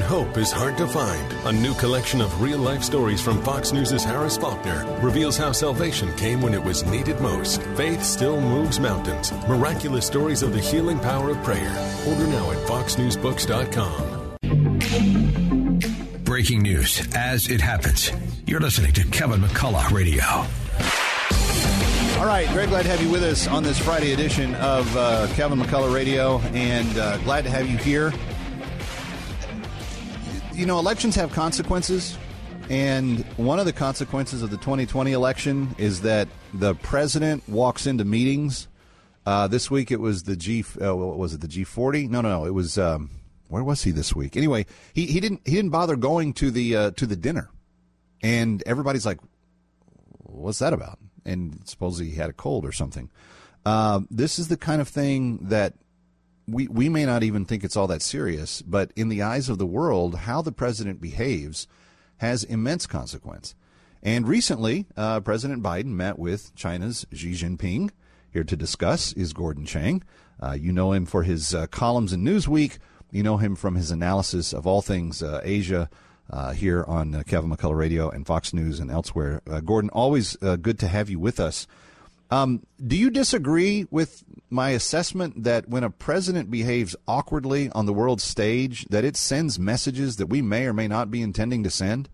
Hope is hard to find. A new collection of real life stories from Fox News' Harris Faulkner reveals how salvation came when it was needed most. Faith still moves mountains. Miraculous stories of the healing power of prayer. Order now at foxnewsbooks.com. Breaking news as it happens. You're listening to Kevin McCullough Radio. All right, very glad to have you with us on this Friday edition of uh, Kevin McCullough Radio, and uh, glad to have you here. You know, elections have consequences, and one of the consequences of the 2020 election is that the president walks into meetings. Uh, this week it was the G. Uh, what was it? The G40? No, no, no. It was. Um, where was he this week? Anyway, he, he didn't he didn't bother going to the uh, to the dinner, and everybody's like, "What's that about?" and supposedly he had a cold or something. Uh, this is the kind of thing that we we may not even think it's all that serious, but in the eyes of the world, how the president behaves has immense consequence. And recently, uh, President Biden met with China's Xi Jinping. Here to discuss is Gordon Chang. Uh, you know him for his uh, columns in Newsweek. You know him from his analysis of all things uh, Asia uh, here on uh, Kevin McCullough Radio and Fox News and elsewhere. Gordon, always good to have you with us. Um, do you disagree with my assessment that when a president behaves awkwardly on the world stage, that it sends messages that we may or may not be intending to send?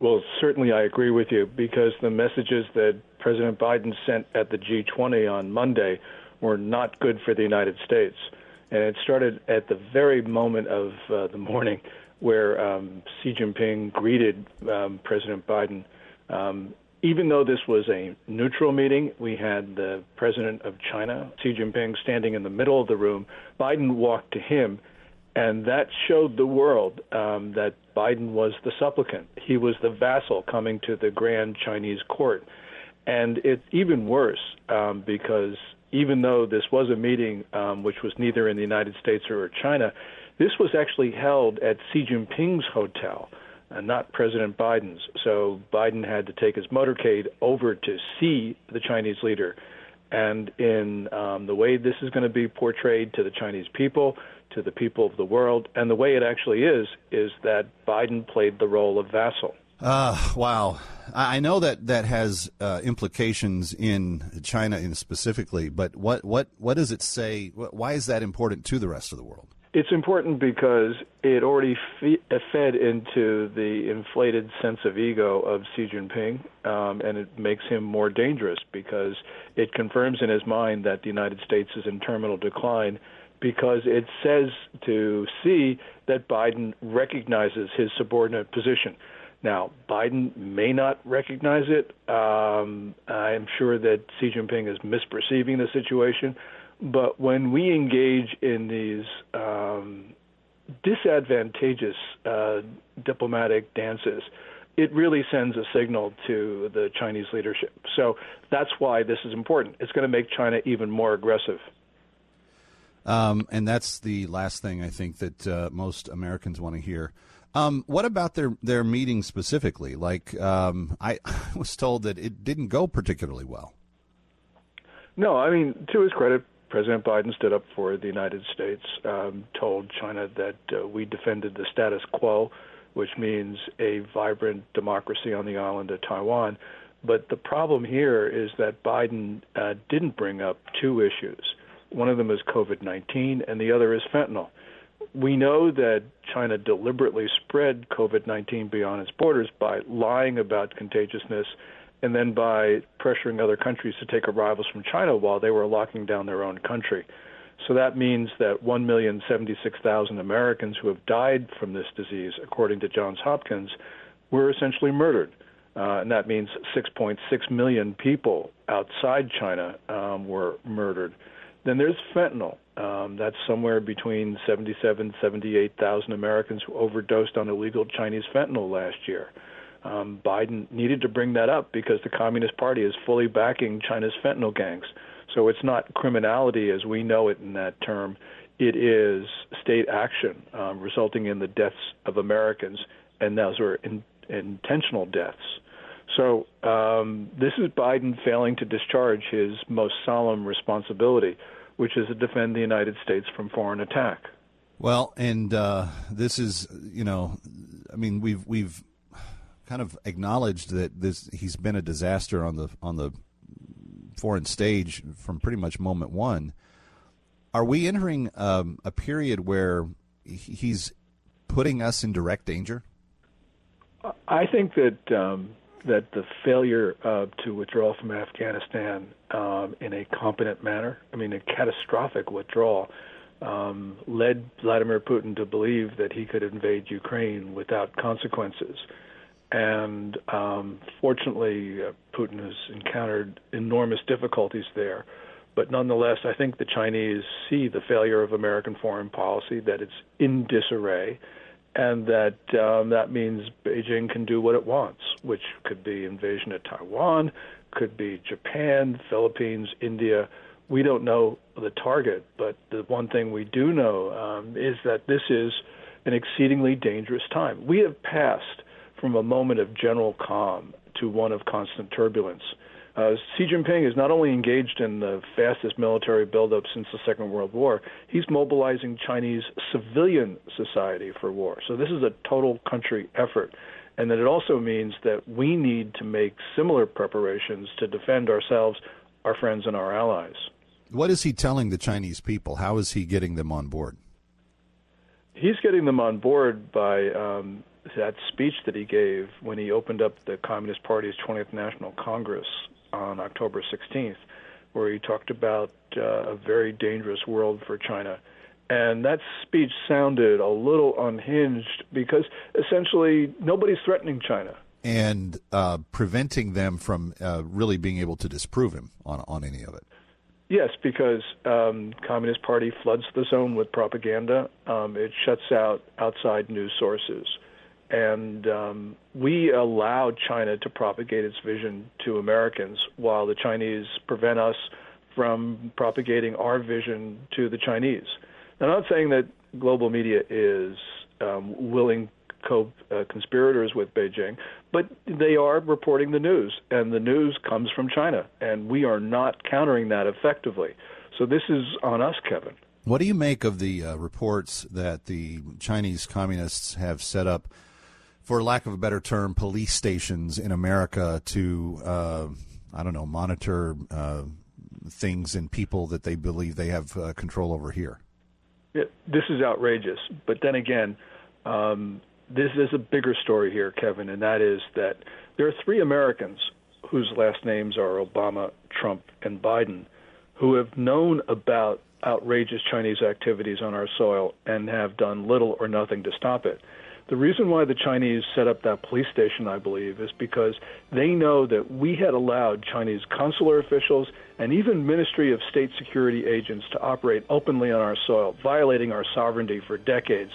Well, certainly I agree with you because the messages that President Biden sent at the G20 on Monday were not good for the United States. And it started at the very moment of uh, the morning where um, Xi Jinping greeted um, President Biden. Um, even though this was a neutral meeting, we had the president of China, Xi Jinping, standing in the middle of the room. Biden walked to him, and that showed the world um, that Biden was the supplicant. He was the vassal coming to the grand Chinese court. And it's even worse um, because even though this was a meeting um, which was neither in the United States or China, this was actually held at Xi Jinping's hotel, uh, not President Biden's. So Biden had to take his motorcade over to see the Chinese leader. And in um, the way this is going to be portrayed to the Chinese people, to the people of the world, and the way it actually is, is that Biden played the role of vassal. Uh, wow. I know that that has uh, implications in China in specifically, but what, what, what does it say? Why is that important to the rest of the world? It's important because it already fed into the inflated sense of ego of Xi Jinping, um, and it makes him more dangerous because it confirms in his mind that the United States is in terminal decline because it says to Xi that Biden recognizes his subordinate position. Now, Biden may not recognize it. Um, I'm sure that Xi Jinping is misperceiving the situation but when we engage in these um, disadvantageous uh, diplomatic dances, it really sends a signal to the Chinese leadership. So that's why this is important. It's going to make China even more aggressive. Um, and that's the last thing I think that uh, most Americans want to hear. Um, what about their their meeting specifically? Like, um, I was told that it didn't go particularly well. No, I mean, to his credit, President Biden stood up for the United States, um, told China that uh, we defended the status quo, which means a vibrant democracy on the island of Taiwan. But the problem here is that Biden uh, didn't bring up two issues. One of them is COVID 19, and the other is fentanyl. We know that China deliberately spread COVID 19 beyond its borders by lying about contagiousness and then by pressuring other countries to take arrivals from China while they were locking down their own country. So that means that 1,076,000 Americans who have died from this disease, according to Johns Hopkins, were essentially murdered. Uh, and that means 6.6 million people outside China um, were murdered. Then there's fentanyl. Um, that's somewhere between 77, 78,000 Americans who overdosed on illegal Chinese fentanyl last year um, Biden needed to bring that up because the Communist Party is fully backing China's fentanyl gangs. So it's not criminality as we know it in that term. It is state action um, resulting in the deaths of Americans, and those are in, intentional deaths. So um, this is Biden failing to discharge his most solemn responsibility, which is to defend the United States from foreign attack. Well, and uh, this is, you know, I mean, we've we've kind of acknowledged that this he's been a disaster on the on the foreign stage from pretty much moment one. Are we entering um, a period where he's putting us in direct danger? I think that um, that the failure uh, to withdraw from Afghanistan um, in a competent manner, I mean, a catastrophic withdrawal, um, led Vladimir Putin to believe that he could invade Ukraine without consequences. And um, fortunately, uh, Putin has encountered enormous difficulties there. But nonetheless, I think the Chinese see the failure of American foreign policy, that it's in disarray, and that um, that means Beijing can do what it wants, which could be invasion of Taiwan, could be Japan, Philippines, India. We don't know the target, but the one thing we do know um, is that this is an exceedingly dangerous time. We have passed from a moment of general calm to one of constant turbulence. Uh, Xi Jinping is not only engaged in the fastest military buildup since the Second World War, he's mobilizing Chinese civilian society for war. So this is a total country effort. And that it also means that we need to make similar preparations to defend ourselves, our friends, and our allies. What is he telling the Chinese people? How is he getting them on board? He's getting them on board by um, that speech that he gave when he opened up the Communist Party's 20th National Congress on October 16th, where he talked about uh, a very dangerous world for China. And that speech sounded a little unhinged because essentially nobody's threatening China. And uh, preventing them from uh, really being able to disprove him on, on any of it. Yes, because um, Communist Party floods the zone with propaganda. Um, it shuts out outside news sources and um, we allow China to propagate its vision to Americans, while the Chinese prevent us from propagating our vision to the Chinese. Now, I'm not saying that global media is um, willing co-conspirators uh, with Beijing, but they are reporting the news, and the news comes from China, and we are not countering that effectively. So this is on us, Kevin. What do you make of the uh, reports that the Chinese communists have set up? For lack of a better term, police stations in America to, uh, I don't know, monitor uh, things and people that they believe they have uh, control over here? This is outrageous. But then again, um, this is a bigger story here, Kevin, and that is that there are three Americans whose last names are Obama, Trump, and Biden who have known about outrageous Chinese activities on our soil and have done little or nothing to stop it. The reason why the Chinese set up that police station, I believe, is because they know that we had allowed Chinese consular officials and even Ministry of State Security agents to operate openly on our soil, violating our sovereignty for decades.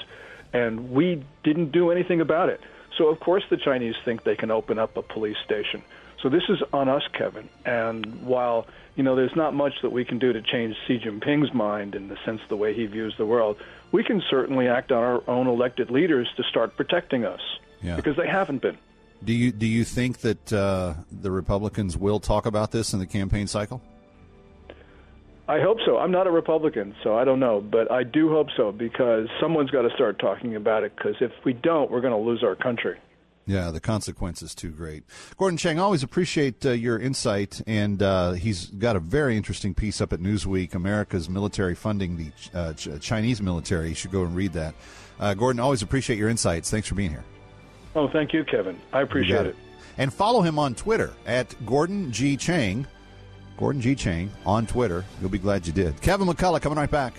And we didn't do anything about it. So, of course, the Chinese think they can open up a police station. So, this is on us, Kevin. And while you know, there's not much that we can do to change Xi Jinping's mind in the sense of the way he views the world. We can certainly act on our own elected leaders to start protecting us yeah. because they haven't been. Do you do you think that uh, the Republicans will talk about this in the campaign cycle? I hope so. I'm not a Republican, so I don't know, but I do hope so because someone's got to start talking about it. Because if we don't, we're going to lose our country. Yeah, the consequences too great. Gordon Chang, always appreciate uh, your insight, and uh, he's got a very interesting piece up at Newsweek. America's military funding the uh, Ch- Chinese military. You should go and read that. Uh, Gordon, always appreciate your insights. Thanks for being here. Oh, thank you, Kevin. I appreciate it. it. And follow him on Twitter at Gordon G Chang. Gordon G Chang on Twitter. You'll be glad you did. Kevin McCullough coming right back.